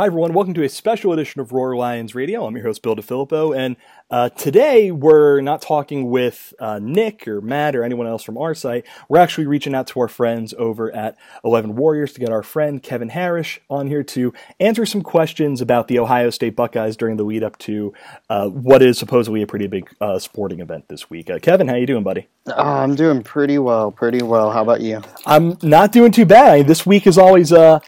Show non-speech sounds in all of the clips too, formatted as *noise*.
Hi, everyone. Welcome to a special edition of Roar Lions Radio. I'm your host, Bill DiFilippo, and uh, today we're not talking with uh, Nick or Matt or anyone else from our site. We're actually reaching out to our friends over at 11 Warriors to get our friend Kevin Harrish on here to answer some questions about the Ohio State Buckeyes during the lead up to uh, what is supposedly a pretty big uh, sporting event this week. Uh, Kevin, how you doing, buddy? Oh, I'm doing pretty well, pretty well. How about you? I'm not doing too bad. I mean, this week is always uh,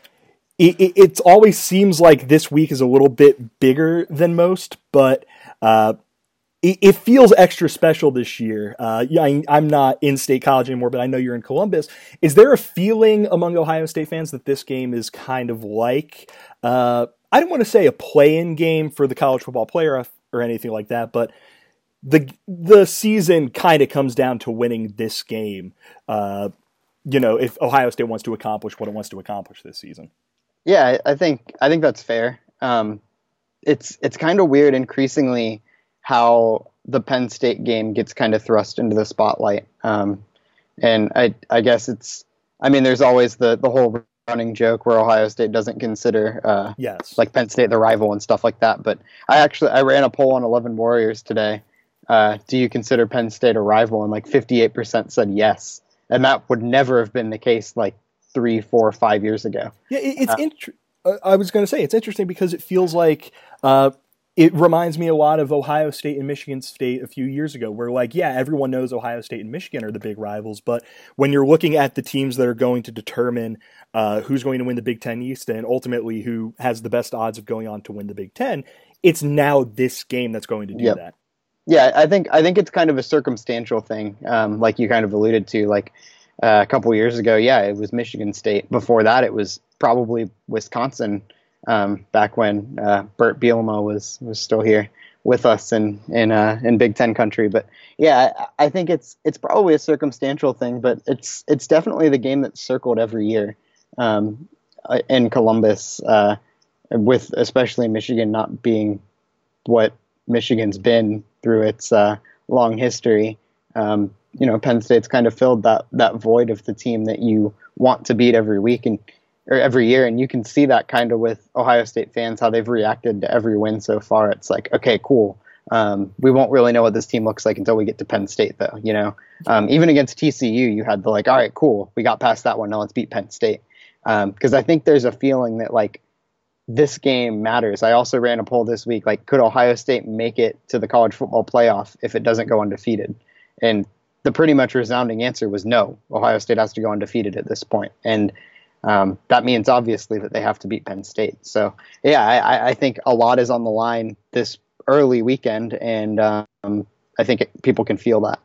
it, it, always seems like this week is a little bit bigger than most, but uh, it, it, feels extra special this year. Uh, I, am not in State College anymore, but I know you're in Columbus. Is there a feeling among Ohio State fans that this game is kind of like, uh, I don't want to say a play-in game for the college football player or anything like that, but the the season kind of comes down to winning this game. Uh, you know, if Ohio State wants to accomplish what it wants to accomplish this season. Yeah, I think I think that's fair. Um, it's it's kind of weird increasingly how the Penn State game gets kind of thrust into the spotlight. Um, and I I guess it's I mean there's always the the whole running joke where Ohio State doesn't consider uh, yes like Penn State the rival and stuff like that. But I actually I ran a poll on Eleven Warriors today. Uh, do you consider Penn State a rival? And like 58% said yes, and that would never have been the case like three, four, five years ago. Yeah, it's uh, int- uh, I was going to say it's interesting because it feels like uh, it reminds me a lot of Ohio State and Michigan State a few years ago, where like, yeah, everyone knows Ohio State and Michigan are the big rivals, but when you're looking at the teams that are going to determine uh, who's going to win the Big Ten East and ultimately who has the best odds of going on to win the Big Ten, it's now this game that's going to do yep. that. Yeah, I think I think it's kind of a circumstantial thing, um, like you kind of alluded to. Like uh, a couple years ago, yeah, it was Michigan State. Before that, it was probably Wisconsin. Um, back when uh, Bret Bielema was was still here with us in in uh, in Big Ten country. But yeah, I, I, think it's it's probably a circumstantial thing, but it's it's definitely the game that's circled every year um, uh, in Columbus, uh, with especially Michigan not being what Michigan's been through its uh, long history. Um, you know, Penn State's kind of filled that that void of the team that you want to beat every week and or every year, and you can see that kind of with Ohio State fans how they've reacted to every win so far. It's like, okay, cool. Um, we won't really know what this team looks like until we get to Penn State, though. You know, um, even against TCU, you had the like, all right, cool, we got past that one. Now let's beat Penn State. Because um, I think there's a feeling that like this game matters. I also ran a poll this week, like, could Ohio State make it to the college football playoff if it doesn't go undefeated? And the pretty much resounding answer was no. Ohio State has to go undefeated at this point, and um, that means obviously that they have to beat Penn State. So yeah, I, I think a lot is on the line this early weekend, and um, I think it, people can feel that.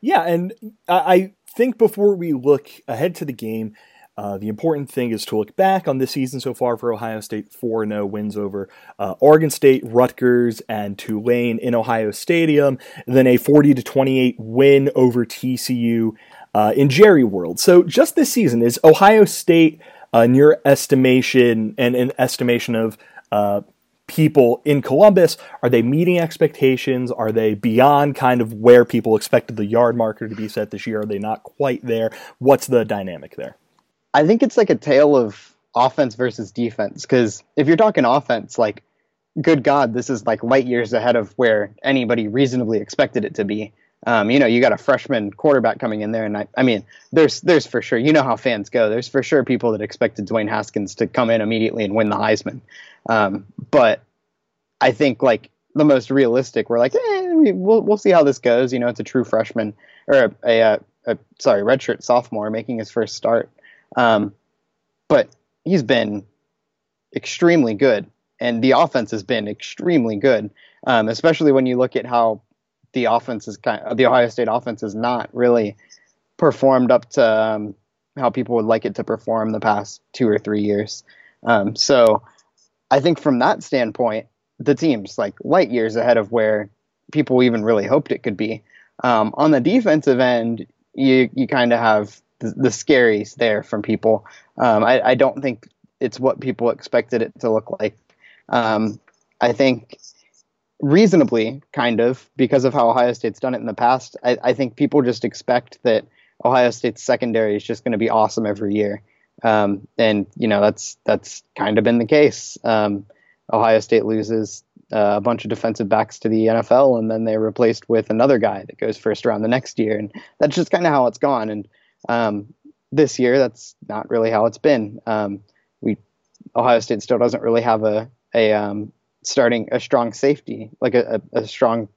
Yeah, and I think before we look ahead to the game, uh, the important thing is to look back on this season so far for Ohio State 4 0 wins over uh, Oregon State, Rutgers, and Tulane in Ohio Stadium, then a 40 28 win over TCU uh, in Jerry World. So, just this season, is Ohio State, uh, in your estimation and an estimation of uh, people in Columbus, are they meeting expectations? Are they beyond kind of where people expected the yard marker to be set this year? Are they not quite there? What's the dynamic there? I think it's like a tale of offense versus defense. Because if you're talking offense, like, good God, this is like light years ahead of where anybody reasonably expected it to be. Um, you know, you got a freshman quarterback coming in there, and I, I mean, there's there's for sure. You know how fans go. There's for sure people that expected Dwayne Haskins to come in immediately and win the Heisman. Um, but I think like the most realistic, we're like, eh, we'll we'll see how this goes. You know, it's a true freshman or a, a, a, a sorry redshirt sophomore making his first start. Um, but he's been extremely good, and the offense has been extremely good, um, especially when you look at how the offense is kind of, the Ohio State offense has not really performed up to um, how people would like it to perform the past two or three years. Um, so I think from that standpoint, the team's like light years ahead of where people even really hoped it could be. Um, on the defensive end, you you kind of have the, the scaries there from people. Um, I, I, don't think it's what people expected it to look like. Um, I think reasonably, kind of, because of how Ohio State's done it in the past, I, I think people just expect that Ohio State's secondary is just going to be awesome every year. Um, and you know that's that's kind of been the case. Um, Ohio State loses uh, a bunch of defensive backs to the NFL, and then they're replaced with another guy that goes first round the next year, and that's just kind of how it's gone. And um, this year, that's not really how it's been. Um, we Ohio State still doesn't really have a a um, starting a strong safety like a, a, a strong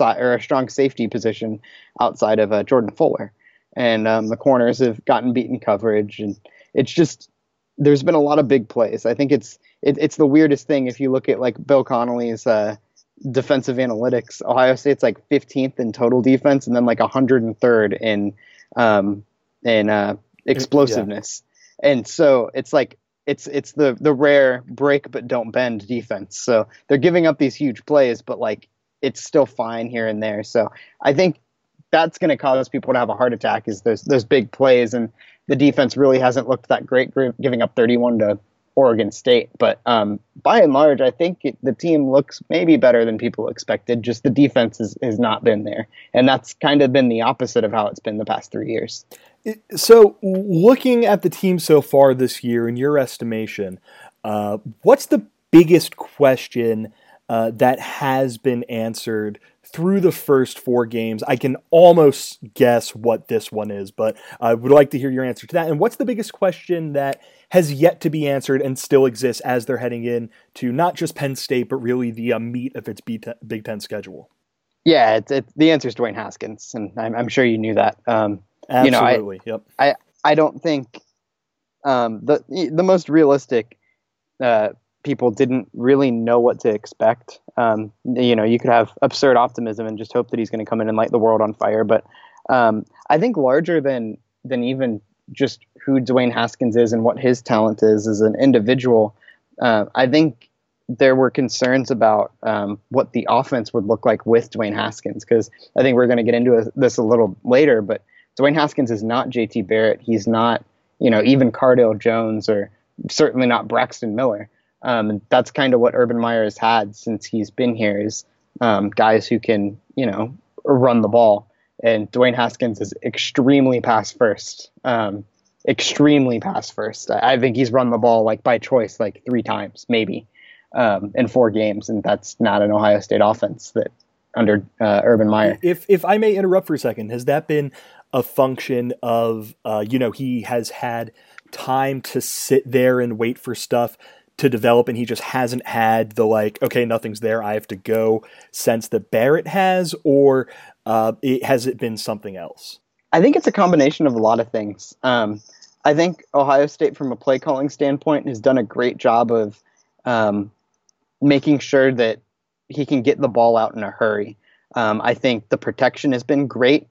or a strong safety position outside of uh, Jordan Fuller, and um, the corners have gotten beaten coverage, and it's just there's been a lot of big plays. I think it's it, it's the weirdest thing if you look at like Bill Connelly's uh, defensive analytics. Ohio State's like 15th in total defense, and then like 103rd in um, and uh, explosiveness. Yeah. And so it's like it's it's the the rare break but don't bend defense. So they're giving up these huge plays, but like it's still fine here and there. So I think that's going to cause people to have a heart attack is those those big plays and the defense really hasn't looked that great giving up 31 to Oregon State. But um, by and large, I think it, the team looks maybe better than people expected. Just the defense has, has not been there. And that's kind of been the opposite of how it's been the past three years. So, looking at the team so far this year, in your estimation, uh, what's the biggest question uh, that has been answered through the first four games? I can almost guess what this one is, but I would like to hear your answer to that. And what's the biggest question that has yet to be answered and still exists as they're heading in to not just Penn State, but really the uh, meat of its Big Ten schedule? Yeah, it's, it's, the answer is Dwayne Haskins, and I'm, I'm, sure you knew that. Um, Absolutely. You know, I, yep. I I don't think um, the the most realistic uh, people didn't really know what to expect. Um, you know, you could have absurd optimism and just hope that he's going to come in and light the world on fire. But um, I think larger than than even just who Dwayne Haskins is and what his talent is as an individual, uh, I think there were concerns about um, what the offense would look like with Dwayne Haskins because I think we're going to get into this a little later, but Dwayne Haskins is not JT Barrett. He's not, you know, even Cardale Jones or certainly not Braxton Miller. Um, that's kind of what Urban Meyer has had since he's been here is um, guys who can, you know, run the ball. And Dwayne Haskins is extremely pass first. Um, extremely pass first. I, I, think he's run the ball like by choice, like three times, maybe, um, in four games. And that's not an Ohio State offense that under uh, Urban Meyer. If if I may interrupt for a second, has that been a function of uh, you know he has had time to sit there and wait for stuff to develop and he just hasn't had the like okay nothing's there i have to go sense that barrett has or uh, it, has it been something else? I think it's a combination of a lot of things. Um, i think ohio state from a play calling standpoint has done a great job of um, making sure that he can get the ball out in a hurry. Um, i think the protection has been great.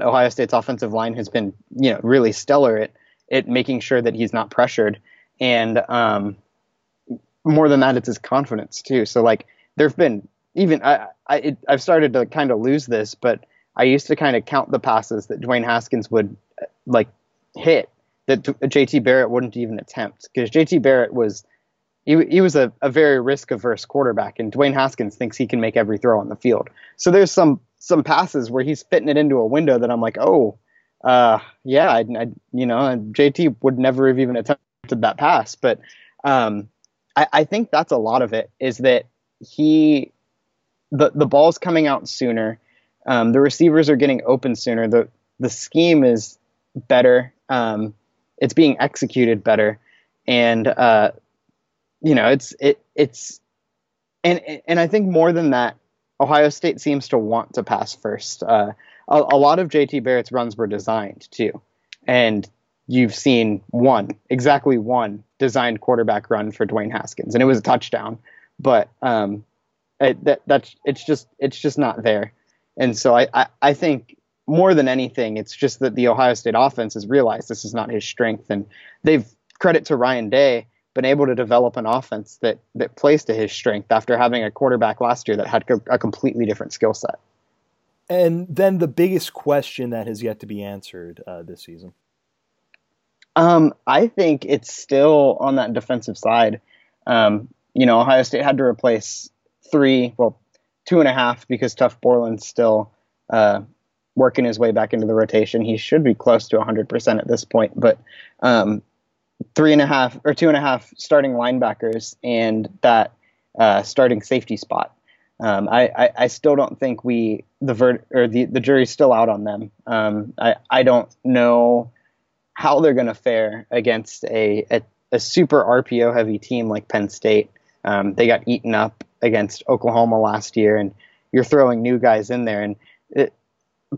Ohio State's offensive line has been, you know, really stellar at at making sure that he's not pressured, and um, more than that, it's his confidence too. So like, there've been even I, I it, I've started to kind of lose this, but I used to kind of count the passes that Dwayne Haskins would like hit that JT Barrett wouldn't even attempt because JT Barrett was he, he was a, a very risk averse quarterback, and Dwayne Haskins thinks he can make every throw on the field. So there's some some passes where he's fitting it into a window that I'm like, oh, uh, yeah, I, I, you know, JT would never have even attempted that pass. But um, I, I think that's a lot of it is that he, the the ball's coming out sooner, um, the receivers are getting open sooner, the the scheme is better, um, it's being executed better, and uh, you know, it's it it's and and I think more than that, Ohio State seems to want to pass first. Uh, a, a, lot of JT Barrett's runs were designed too, and you've seen one, exactly one designed quarterback run for Dwayne Haskins, and it was a touchdown. But um, it, that, that's it's just it's just not there, and so I, I I think more than anything, it's just that the Ohio State offense has realized this is not his strength, and they've credit to Ryan Day been able to develop an offense that that plays to his strength after having a quarterback last year that had a completely different skill set. And then the biggest question that has yet to be answered uh, this season. Um, I think it's still on that defensive side. Um, you know, Ohio State had to replace three, well, two and a half because Tuf Borland's still uh, working his way back into the rotation. He should be close to 100% at this point, but um, three and a half or two and a half starting linebackers and that uh, starting safety spot. Um, I, I, I, still don't think we the vert or the, the jury's still out on them. Um, I, I don't know how they're going to fare against a, a, a super RPO heavy team like Penn State. Um, they got eaten up against Oklahoma last year, and you're throwing new guys in there. And it,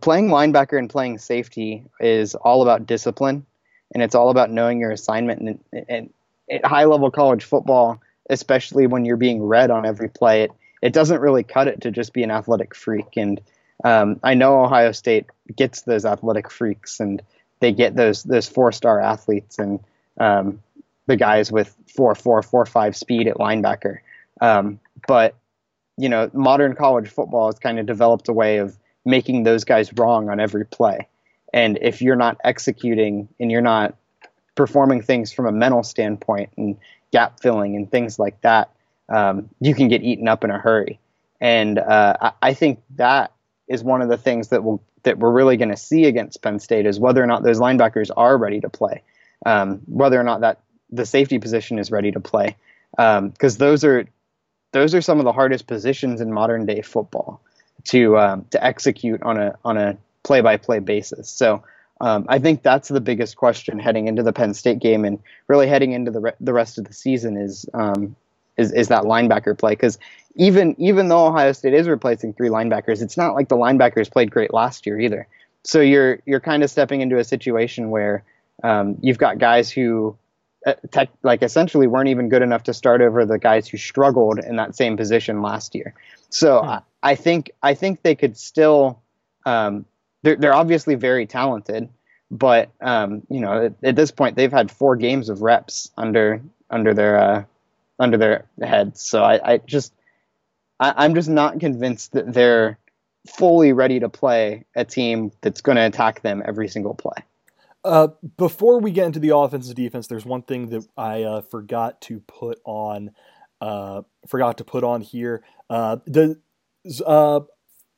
playing linebacker and playing safety is all about discipline, and it's all about knowing your assignment. And, and at high level college football, especially when you're being read on every play, it, it doesn't really cut it to just be an athletic freak. And um, I know Ohio State gets those athletic freaks, and they get those those four star athletes and um, the guys with four four four five speed at linebacker. Um, but you know, modern college football has kind of developed a way of making those guys wrong on every play. And if you're not executing and you're not performing things from a mental standpoint and gap filling and things like that, um, you can get eaten up in a hurry. And uh, I, I think that is one of the things that will that we're really going to see against Penn State is whether or not those linebackers are ready to play, um, whether or not that the safety position is ready to play, because um, those are those are some of the hardest positions in modern day football to um, to execute on a on a play by play basis. So. Um, I think that's the biggest question heading into the Penn State game and really heading into the re- the rest of the season is um, is, is that linebacker play because even even though Ohio State is replacing three linebackers, it's not like the linebackers played great last year either. So you're you're kind of stepping into a situation where um, you've got guys who uh, tech, like essentially weren't even good enough to start over the guys who struggled in that same position last year. So hmm. I, I, think I think they could still. Um, they're, they're obviously very talented, but um, you know at, at, this point they've had four games of reps under under their uh, under their heads. So I, I just I, am just not convinced that they're fully ready to play a team that's going to attack them every single play. Uh, before we get into the offense and defense, there's one thing that I uh, forgot to put on. Uh, forgot to put on here. Uh, the uh,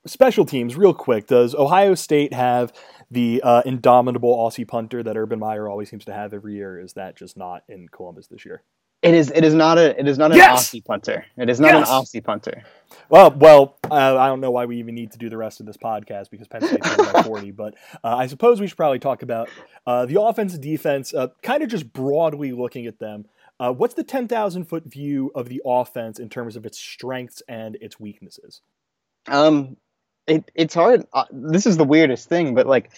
special teams, real quick. Does Ohio State have the uh, indomitable Aussie punter that Urban Meyer always seems to have every year? Is that just not in Columbus this year? It is. It is not a. It is not an yes! Aussie punter. It is not yes! an Aussie punter. Well, well, uh, I don't know why we even need to do the rest of this podcast because Penn State's by forty. *laughs* But uh, I suppose we should probably talk about uh, the offense and defense, uh, kind of just broadly looking at them. Uh, what's the ten thousand foot view of the offense in terms of its strengths and its weaknesses? Um, it it's hard. Uh, this is the weirdest thing, but like,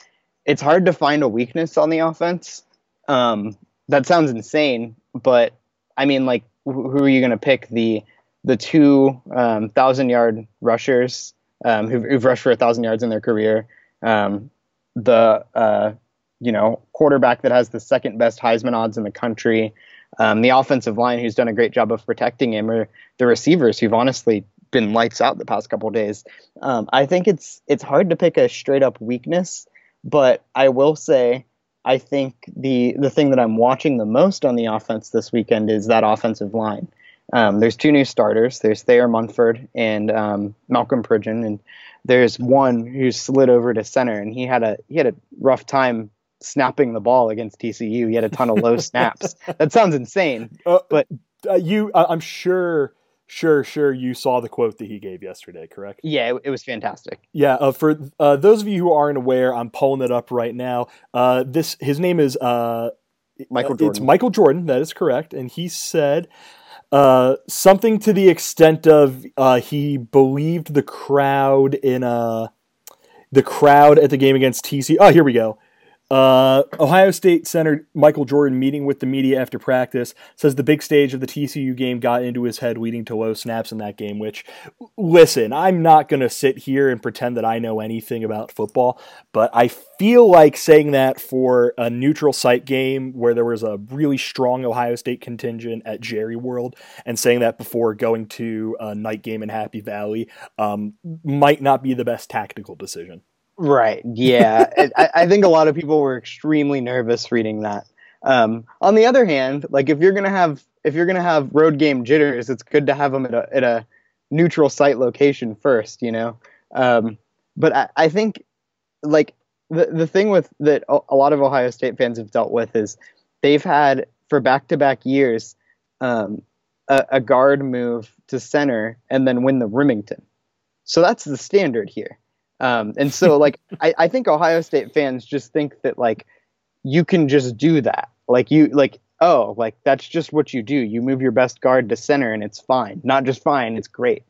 it's hard to find a weakness on the offense. Um, that sounds insane, but I mean, like, who are you going to pick? The the two um, thousand yard rushers um, who've, who've, rushed for a thousand yards in their career. Um, the uh, you know quarterback that has the second best Heisman odds in the country. Um, the offensive line who's done a great job of protecting him, or the receivers who've honestly been lights out the past couple days. Um, I think it's it's hard to pick a straight up weakness, but I will say I think the the thing that I'm watching the most on the offense this weekend is that offensive line. Um, there's two new starters. There's Thayer Munford and um, Malcolm Pridgeon, and there's one who slid over to center, and he had a he had a rough time snapping the ball against TCU. He had a ton of low *laughs* snaps. That sounds insane, uh, but uh, you, I'm sure Sure, sure. You saw the quote that he gave yesterday, correct? Yeah, it, it was fantastic. Yeah. Uh, for uh, those of you who aren't aware, I'm pulling it up right now. Uh, this his name is uh, Michael Jordan. It's Michael Jordan. That is correct. And he said uh, something to the extent of uh, he believed the crowd in a the crowd at the game against TC. Oh, here we go. Uh, Ohio State center Michael Jordan meeting with the media after practice says the big stage of the TCU game got into his head, leading to low snaps in that game. Which, listen, I'm not going to sit here and pretend that I know anything about football, but I feel like saying that for a neutral site game where there was a really strong Ohio State contingent at Jerry World, and saying that before going to a night game in Happy Valley um, might not be the best tactical decision. Right. Yeah. *laughs* I, I, think a lot of people were extremely nervous reading that. Um, on the other hand, like if you're gonna have if you're gonna have road game jitters, it's good to have them at a at a neutral site location first. You know. Um, but I, I think like the the thing with that a lot of Ohio State fans have dealt with is they've had for back to back years um, a, a guard move to center and then win the Remington. So that's the standard here. Um, and so, *laughs* like, I, I think Ohio State fans just think that, like, you can just do that. Like, you, like, oh, like, that's just what you do. You move your best guard to center and it's fine. Not just fine, it's great.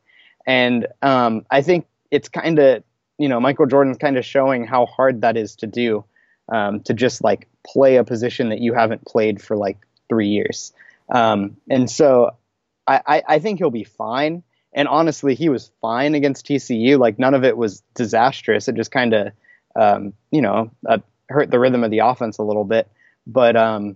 And um, I think it's kind of, you know, Michael Jordan's kind of showing how hard that is to do, um, to just, like, play a position that you haven't played for, like, three years. Um, and so I, I, I think he'll be fine. And honestly, he was fine against TCU. Like none of it was disastrous. It just kind of, um, you know, uh, hurt the rhythm of the offense a little bit. But um,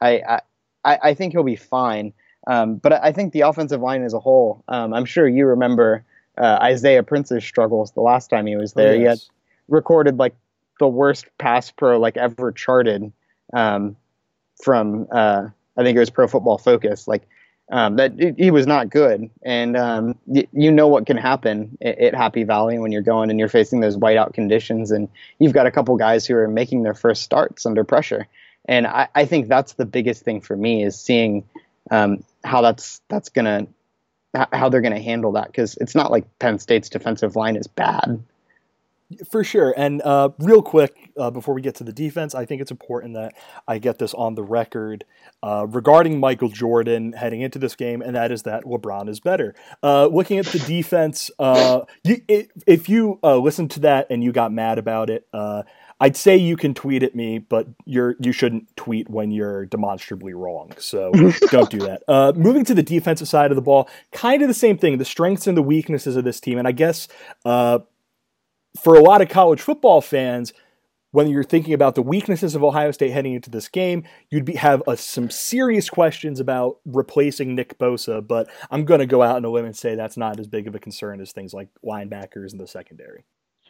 I, I, I think he'll be fine. Um, but I think the offensive line as a whole, um, I'm sure you remember uh, Isaiah Prince's struggles the last time he was there. Oh, yes. He had recorded like the worst pass pro like ever charted um, from uh, I think it was Pro Football Focus. Like um, that he was not good, and um, y- you know what can happen at, at, Happy Valley when you're going and you're facing those whiteout conditions, and you've got a couple guys who are making their first starts under pressure, and I, I think that's the biggest thing for me is seeing um, how that's that's gonna how they're gonna handle that. Because it's not like Penn State's defensive line is bad. For sure. And uh, real quick, uh, before we get to the defense, I think it's important that I get this on the record uh, regarding Michael Jordan heading into this game, and that is that LeBron is better. Uh, looking at the defense, uh, you, if you uh, listened to that and you got mad about it, I'd say you can tweet at me, but you're you shouldn't tweet when you're demonstrably wrong. So *laughs* don't do that. Uh, moving to the defensive side of the ball, kind of the same thing. The strengths and the weaknesses of this team, and I guess uh, for a lot of college football fans, when you're thinking about the weaknesses of Ohio State heading into this game, you'd be, have uh, some serious questions about replacing Nick Bosa. But I'm going to go out on a limb and say that's not as big of a concern as things like linebackers in the secondary.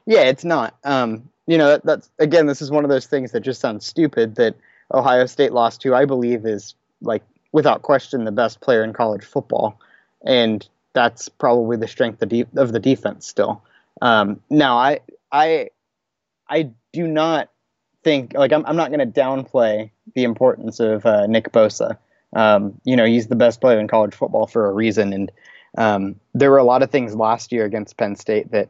Yeah, it's not. Um, you know, that, that's again, this is one of those things that just sounds stupid that Ohio State lost to. I believe is like without question the best player in college football, and that's probably the strength of, de- of the defense still. Um, now, I I I do not think like I'm I'm not going to downplay the importance of uh, Nick Bosa. Um, you know, he's the best player in college football for a reason, and um, there were a lot of things last year against Penn State that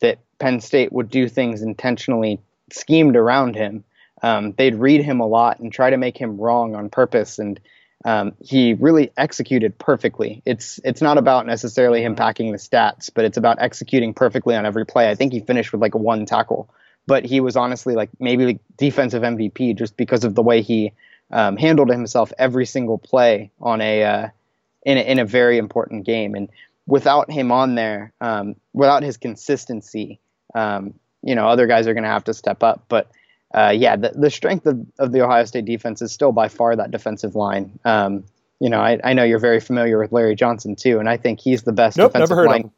that Penn State would do things intentionally schemed around him. Um, they'd read him a lot and try to make him wrong on purpose, and um, he really executed perfectly. It's it's not about necessarily him packing the stats, but it's about executing perfectly on every play. I think he finished with like one tackle, but he was honestly like maybe like defensive MVP just because of the way he um, handled himself every single play on a, uh, in a in a very important game. And without him on there, um, without his consistency, um, you know, other guys are going to have to step up. But uh, yeah, the, the strength of, of the Ohio State defense is still by far that defensive line. Um, you know, I, I, know you're very familiar with Larry Johnson too, and I think he's the best nope, defensive never heard line.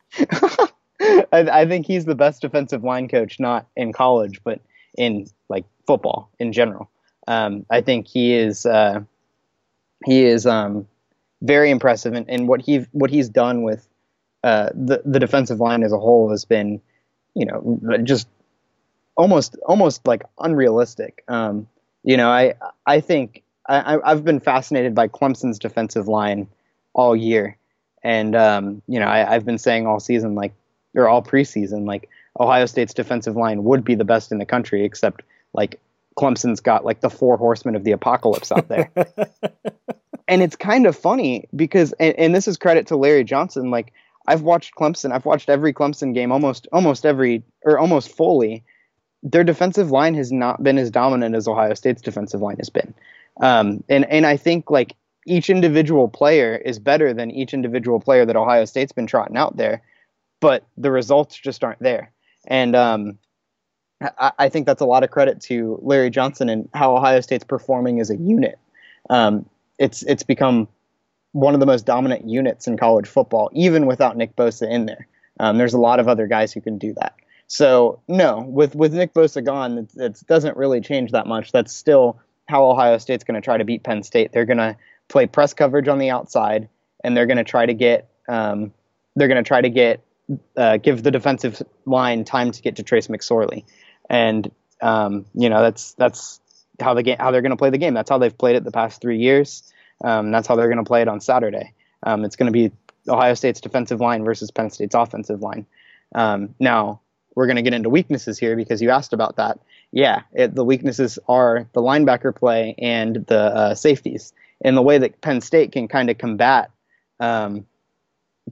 *laughs* I, I, think he's the best defensive line coach, not in college, but in like football in general. Um, I think he is uh, he is um, very impressive, and, and what he what he's done with uh, the the defensive line as a whole has been, you know, just almost almost like unrealistic. Um, you know, I I think I, I've been fascinated by Clemson's defensive line all year, and um, you know, I, I've been saying all season like or all preseason like Ohio State's defensive line would be the best in the country, except like Clemson's got like the four horsemen of the apocalypse out there. *laughs* and it's kind of funny because and, and, this is credit to Larry Johnson, like I've watched Clemson, I've watched every Clemson game almost almost every or almost fully their defensive line has not been as dominant as Ohio State's defensive line has been. Um, and and I think like each individual player is better than each individual player that Ohio State's been trotting out there, but the results just aren't there. And um, I, I, think that's a lot of credit to Larry Johnson and how Ohio State's performing as a unit. Um, it's it's become one of the most dominant units in college football, even without Nick Bosa in there. Um, there's a lot of other guys who can do that. So no, with with Nick Bosa gone, it, it doesn't really change that much. That's still how Ohio State's going to try to beat Penn State. They're going to play press coverage on the outside, and they're going to try to get um, they're going to try to get uh, give the defensive line time to get to Trace McSorley, and um, you know that's that's how the game how they're going to play the game. That's how they've played it the past three years. Um, that's how they're going to play it on Saturday. Um, it's going to be Ohio State's defensive line versus Penn State's offensive line. Um, now we're going to get into weaknesses here because you asked about that. Yeah, it, the weaknesses are the linebacker play and the uh, safeties. And the way that Penn State can kind of combat um,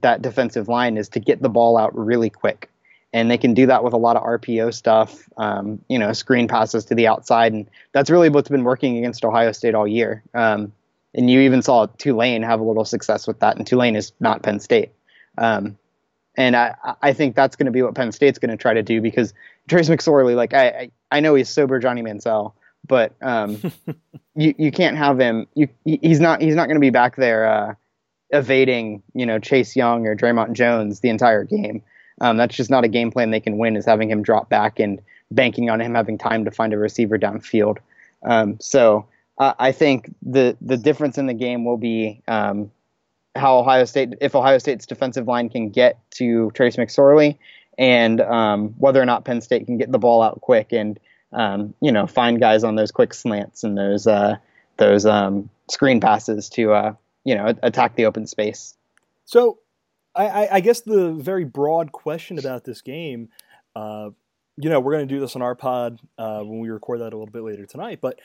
that defensive line is to get the ball out really quick. And they can do that with a lot of RPO stuff, um, you know, screen passes to the outside. And that's really what's been working against Ohio State all year. Um, and you even saw Tulane have a little success with that. And Tulane is not Penn State. Um, and I, I think that's going to be what Penn State's going to try to do because Trace McSorley, like I, I, know he's sober Johnny Manziel, but um, *laughs* you you can't have him. You he's not he's not going to be back there uh, evading you know Chase Young or Dre'Mont Jones the entire game. Um, that's just not a game plan they can win. Is having him drop back and banking on him having time to find a receiver downfield. Um, so uh, I think the the difference in the game will be um, how Ohio State, if Ohio State's defensive line can get to Trace McSorley, and um, whether or not Penn State can get the ball out quick and um, you know find guys on those quick slants and those uh, those um, screen passes to uh, you know attack the open space. So, I, I guess the very broad question about this game, uh, you know, we're going to do this on our pod uh, when we record that a little bit later tonight, but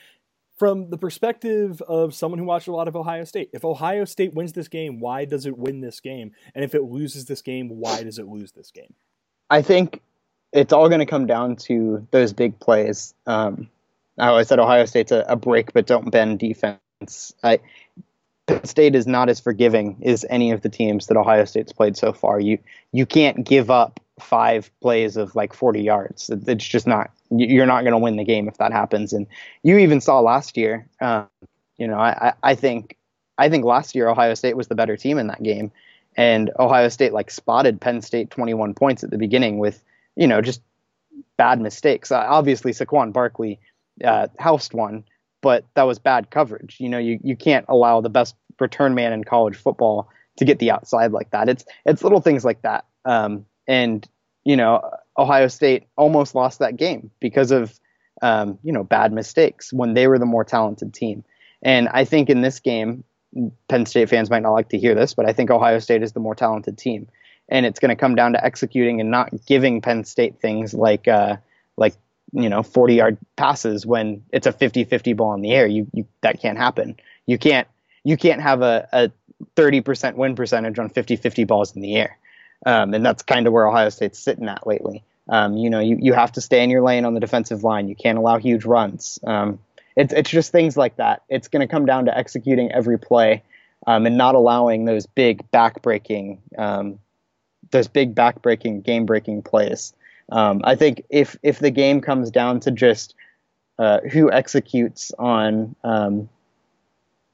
from the perspective of someone who watched a lot of Ohio State, if Ohio State wins this game, why does it win this game? And if it loses this game, why does it lose this game? I think it's all going to come down to those big plays. Um, I always said Ohio State's a, a break but don't bend defense. I, Penn State is not as forgiving as any of the teams that Ohio State's played so far. You you can't give up five plays of like 40 yards. It's just not you're not going to win the game if that happens. And you even saw last year. Um, you know, I, I think I think last year Ohio State was the better team in that game, and Ohio State like spotted Penn State 21 points at the beginning with you know just bad mistakes. Uh, obviously, Saquon Barkley uh, housed one, but that was bad coverage. You know, you you can't allow the best return man in college football to get the outside like that. It's it's little things like that. Um, and you know, Ohio State almost lost that game because of um, you know bad mistakes when they were the more talented team. And I think in this game, Penn State fans might not like to hear this, but I think Ohio State is the more talented team, and it's going to come down to executing and not giving Penn State things like uh, like you know 40 yard passes when it's a 50-50 ball in the air. You, you that can't happen. You can't you can't have a, a 30% win percentage on 50-50 balls in the air. Um, and that's kind of where Ohio State's sitting at lately. Um, you know, you, you have to stay in your lane on the defensive line. You can't allow huge runs. Um, it's it's just things like that. It's going to come down to executing every play um, and not allowing those big backbreaking, um, those big backbreaking, game breaking plays. Um, I think if if the game comes down to just uh, who executes on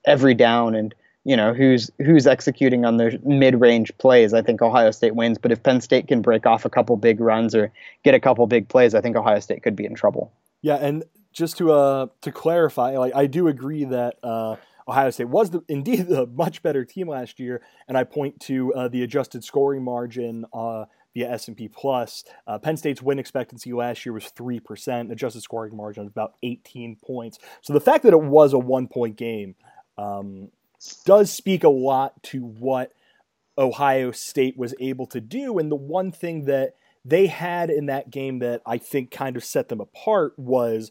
every down and you know who's who's executing on their mid-range plays. I think Ohio State wins, but if Penn State can break off a couple big runs or get a couple big plays, I think Ohio State could be in trouble. Yeah, and just to uh to clarify, like I do agree that uh, Ohio State was the, indeed the *laughs* much better team last year, and I point to uh, the adjusted scoring margin uh, via S and P Plus. Uh, Penn State's win expectancy last year was three percent, adjusted scoring margin was about eighteen points. So the fact that it was a one point game. Um, does speak a lot to what Ohio State was able to do. And the one thing that they had in that game that I think kind of set them apart was,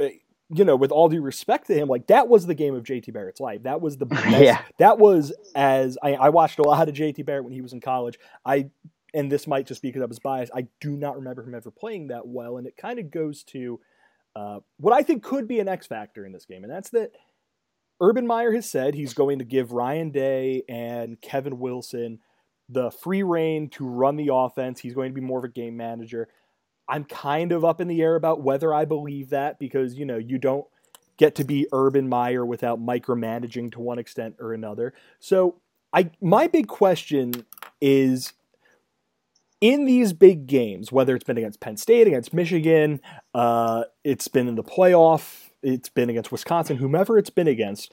uh, you know, with all due respect to him, like that was the game of JT Barrett's life. That was the *laughs* best. yeah. That was as I, I watched a lot of JT Barrett when he was in college. I and this might just be because I was biased. I do not remember him ever playing that well, and it kind of goes to uh, what I think could be an X factor in this game, and that's that Urban Meyer has said he's going to give Ryan Day and Kevin Wilson the free reign to run the offense. He's going to be more of a game manager. I'm kind of up in the air about whether I believe that because, you know, you don't get to be Urban Meyer without micromanaging to one extent or another. So, I my big question is in these big games, whether it's been against Penn State, against Michigan, uh, it's been in the playoff it's been against Wisconsin, whomever it's been against.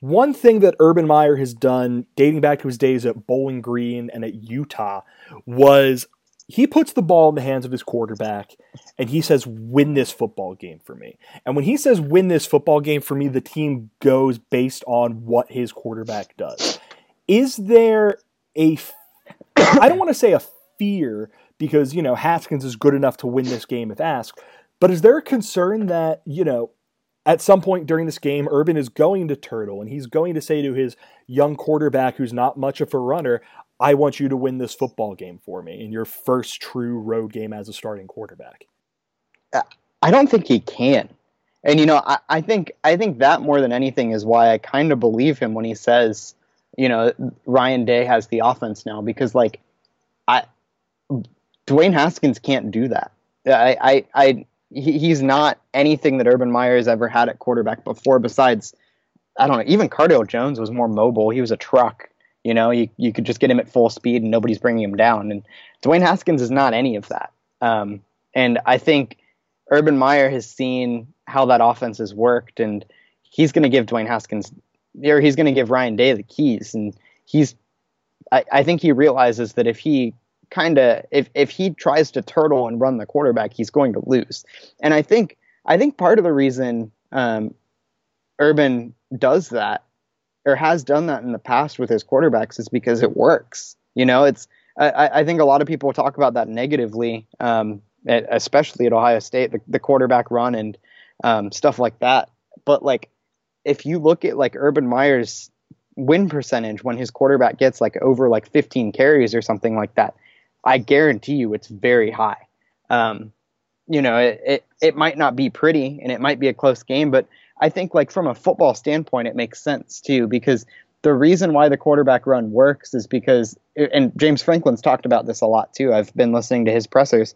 One thing that Urban Meyer has done, dating back to his days at Bowling Green and at Utah, was he puts the ball in the hands of his quarterback and he says, win this football game for me. And when he says, win this football game for me, the team goes based on what his quarterback does. Is there a, I don't want to say a fear because, you know, Haskins is good enough to win this game if asked, but is there a concern that, you know, at some point during this game, Urban is going to turtle and he's going to say to his young quarterback who's not much of a runner, I want you to win this football game for me in your first true road game as a starting quarterback? I don't think he can. And you know, I, I think I think that more than anything is why I kind of believe him when he says, you know, Ryan Day has the offense now because like I Dwayne Haskins can't do that. I I, I he, he's not anything that Urban Meyer has ever had at quarterback before besides I don't know, even Cardale Jones was more mobile. He was a truck. You know, you, you could just get him at full speed and nobody's bringing him down. And Dwayne Haskins is not any of that. Um, and I think Urban Meyer has seen how that offense has worked, and he's going to give Dwayne Haskins, or he's going to give Ryan Day the keys. And he's, I, I think he realizes that if he kind of, if if he tries to turtle and run the quarterback, he's going to lose. And I think, I think part of the reason um, Urban does that or has done that in the past with his quarterbacks is because it works. You know, it's I, I think a lot of people talk about that negatively, um, especially at Ohio State, the, the quarterback run and um, stuff like that. But like, if you look at like Urban Meyer's win percentage when his quarterback gets like over like 15 carries or something like that, I guarantee you it's very high. Um, you know, it, it it might not be pretty and it might be a close game, but I think like from a football standpoint, it makes sense too because the reason why the quarterback run works is because, and James Franklin's talked about this a lot too. I've been listening to his pressers.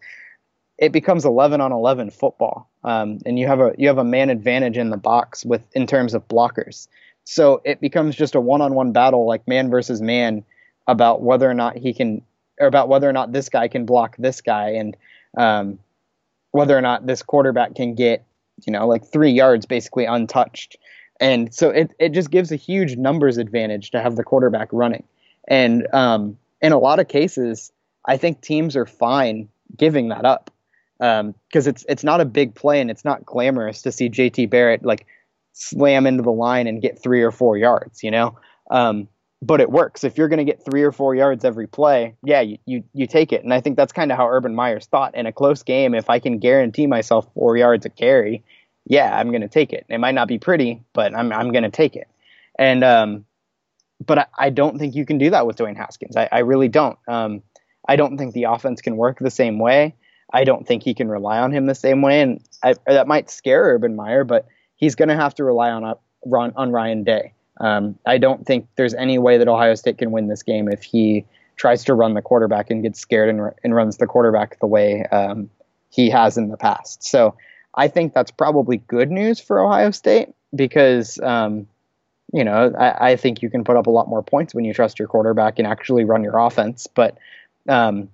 It becomes 11 on 11 football, um, and you have a you have a man advantage in the box with in terms of blockers. So it becomes just a one-on-one battle, like man versus man, about whether or not he can, or about whether or not this guy can block this guy, and um, whether or not this quarterback can get you know, like three yards basically untouched. And so it, it just gives a huge numbers advantage to have the quarterback running. And um, in a lot of cases, I think teams are fine giving that up because um, it's it's not a big play and it's not glamorous to see JT Barrett like slam into the line and get three or four yards, you know. Um, but it works. If you're going to get three or four yards every play, yeah, you, you, you take it. And I think that's kind of how Urban Meyer's thought. In a close game, if I can guarantee myself four yards a carry, yeah, I'm going to take it. It might not be pretty, but I'm, I'm going to take it. And, um, but I, I, don't think you can do that with Dwayne Haskins. I, I really don't. Um, I don't think the offense can work the same way. I don't think he can rely on him the same way. And I, that might scare Urban Meyer, but he's going to have to rely on, on Ryan Day. Um, I don't think there's any way that Ohio State can win this game if he tries to run the quarterback and gets scared and, and runs the quarterback the way um, he has in the past. So I think that's probably good news for Ohio State because, um, you know, I, I, think you can put up a lot more points when you trust your quarterback and actually run your offense. But um,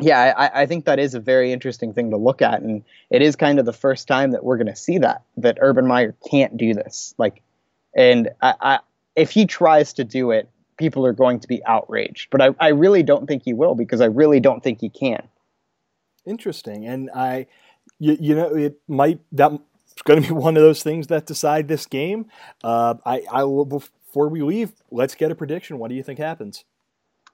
yeah, I, I, think that is a very interesting thing to look at, and it is kind of the first time that we're going to see that that Urban Meyer can't do this. Like and I, I, if he tries to do it, people are going to be outraged. But I, I really don't think he will because I really don't think he can. Interesting, and I, you, you know, it might that's going to be *laughs* one of those things that decide this game. Uh, I, I will before we leave, let's get a prediction. What do you think happens?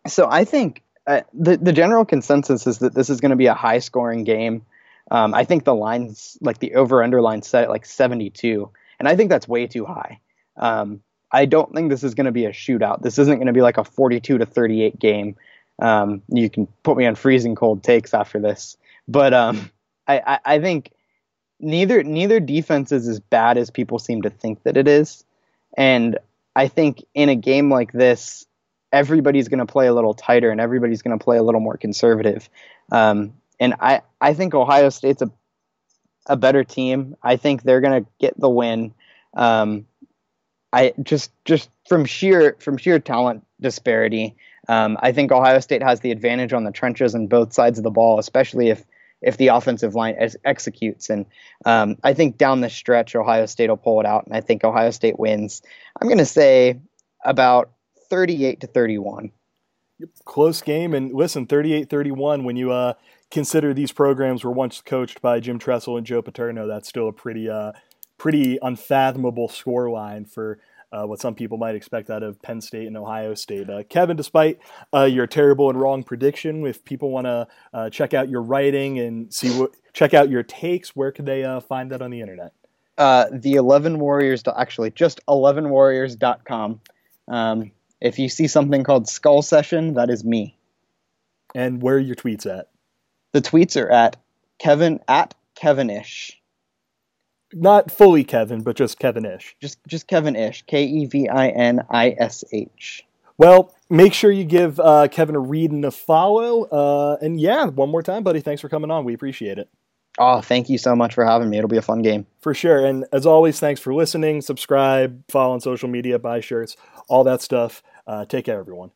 So I think uh, the the general consensus is that this is going to be a high scoring game. Um, I think the lines, like the over under line, set at like 72, and I think that's way too high. Um, I don't think this is going to be a shootout. This isn't going to be like a 42 to 38 game. Um, you can put me on freezing cold takes after this, but um, I, I, I, think neither neither defense is as bad as people seem to think that it is, and I think in a game like this, everybody's going to play a little tighter and everybody's going to play a little more conservative. Um, and I, I think Ohio State's a a better team. I think they're going to get the win. Um, I just just from sheer from sheer talent disparity, um, I think Ohio State has the advantage on the trenches and both sides of the ball, especially if if the offensive line ex- executes. And um, I think down the stretch, Ohio State will pull it out, and I think Ohio State wins. I'm going to say about 38 to 31. Close game, and listen, 38-31. When you uh, consider these programs were once coached by Jim Tressel and Joe Paterno, that's still a pretty uh, pretty unfathomable scoreline for uh, what some people might expect out of Penn State and Ohio State. Uh, Kevin, despite uh, your terrible and wrong prediction, if people want to uh, check out your writing and see what check out your takes, where could they uh, find that on the internet? Uh, the 11 Warriors, actually, just 11warriors.com. Um, if you see something called Skull Session, that is me. And where are your tweets at? The tweets are at Kevin at Kevinish. Not fully Kevin, but just Kevinish. Just just Kevinish. K E V I N I S H. Well, make sure you give uh, Kevin a read and a follow. Uh, and yeah, one more time, buddy. Thanks for coming on. We appreciate it. Oh, thank you so much for having me. It'll be a fun game. For sure. And as always, thanks for listening. Subscribe, follow on social media, buy shirts, all that stuff. Uh, take care, everyone.